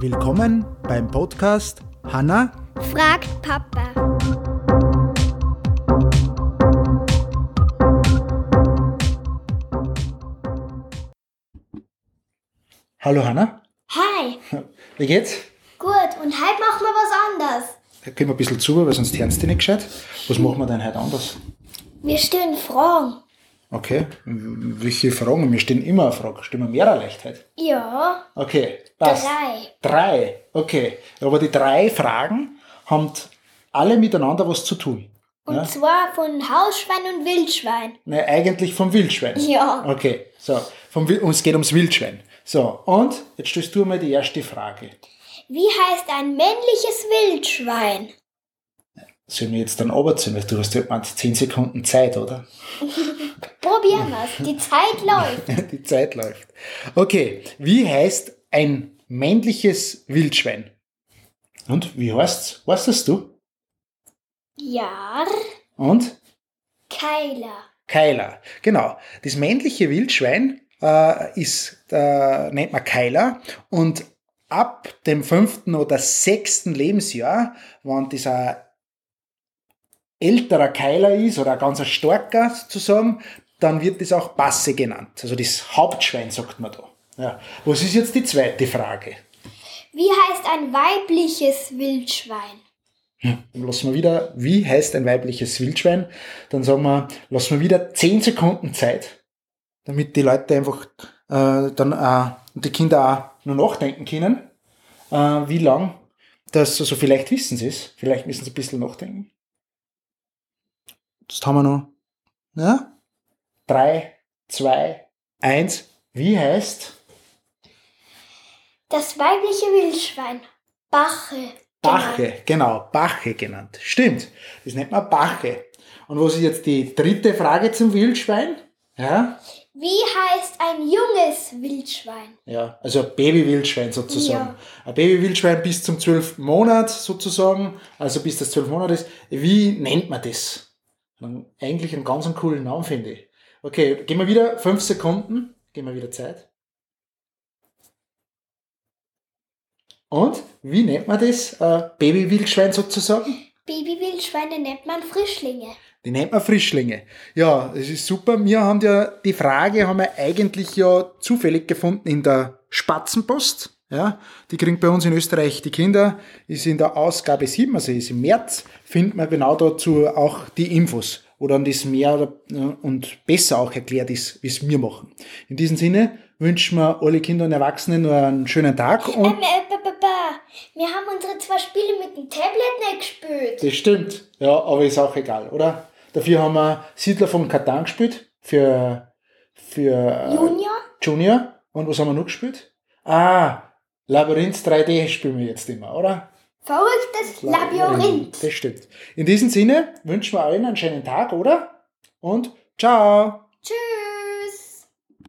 Willkommen beim Podcast Hanna fragt Papa. Hallo Hanna, Hi, wie geht's? gut, und heute machen wir was anderes. Da gehen wir ein bisschen zu, weil sonst hörst du nicht gescheit. Was machen wir denn heute anders? Wir stellen Fragen. Okay, welche Fragen? Wir stellen immer eine Frage. Stellen wir mehrere leicht heute? Ja, Okay, passt. drei. Drei, okay. Aber die drei Fragen haben alle miteinander was zu tun. Und Ja? zwar von Hausschwein und Wildschwein. Ne, eigentlich vom Wildschwein. Ja. Okay, so. Vom, und es geht ums Wildschwein. So, und jetzt stellst du mal die erste Frage. Wie heißt ein männliches Wildschwein? Sollen wir jetzt dann runterziehen? Weil du hast ja gemeint, 10 Sekunden Zeit, oder? Probieren wir's. Die Zeit läuft. Die Zeit läuft. Okay, wie heißt ein männliches Wildschwein? Und wie heißt's? Weißt das du? Jar, Und? Keiler. Keiler. Genau. Das männliche Wildschwein äh, ist, äh, nennt man Keiler und ab dem fünften oder sechsten Lebensjahr, wenn dieser älterer Keiler ist oder ein ganz starker sozusagen, dann wird das auch Basse genannt. Also das Hauptschwein sagt man da. Ja. Was ist jetzt die zweite Frage? Wie heißt ein weibliches Wildschwein? Dann lassen wir wieder, wie heißt ein weibliches Wildschwein? Dann sagen wir, lassen wir wieder 10 Sekunden Zeit, damit die Leute einfach äh, dann äh, die Kinder auch nur nachdenken können, äh, wie lang das, also vielleicht wissen sie es, vielleicht müssen sie ein bisschen nachdenken. Jetzt haben wir noch, ja? Drei, zwei, eins. Wie heißt Das weibliche Wildschwein. Bache. Bache, genau, Bache genannt. Stimmt, das nennt man Bache. Und was ist jetzt die dritte Frage zum Wildschwein? Ja, Wie heißt ein junges Wildschwein? ja also ein Babywildschwein sozusagen. Ja. Ein Babywildschwein bis zum 12. Monat sozusagen, also bis das 12 Monate ist. Wie nennt man das? Eigentlich einen ganz coolen Namen, finde ich. Okay, gehen wir wieder, fünf Sekunden, gehen wir wieder Zeit. Und, wie nennt man das? Äh, Babywildschwein sozusagen? Babywildschweine nennt man Frischlinge. Die nennt man Frischlinge. Ja, das ist super. Wir haben ja die Frage haben wir eigentlich ja zufällig gefunden in der Spatzenpost. Ja, die kriegen bei uns in Österreich die Kinder. Ist in der Ausgabe 7, also ist im März, findet man genau dazu auch die Infos, wo dann das mehr und besser auch erklärt ist, wie es wir machen. In diesem Sinne wünschen wir alle Kinder und Erwachsenen nur einen schönen Tag und Ähm, äh. Wir haben unsere zwei Spiele mit dem Tablet nicht gespielt. Das stimmt, ja, aber ist auch egal, oder? Dafür haben wir Siedler von Katan gespielt für, für äh, Junior? Junior. Und was haben wir noch gespielt? Ah, Labyrinth 3D spielen wir jetzt immer, oder? Verrücktes Labyrinth. Das stimmt. In diesem Sinne wünschen wir allen einen schönen Tag, oder? Und ciao! Tschüss.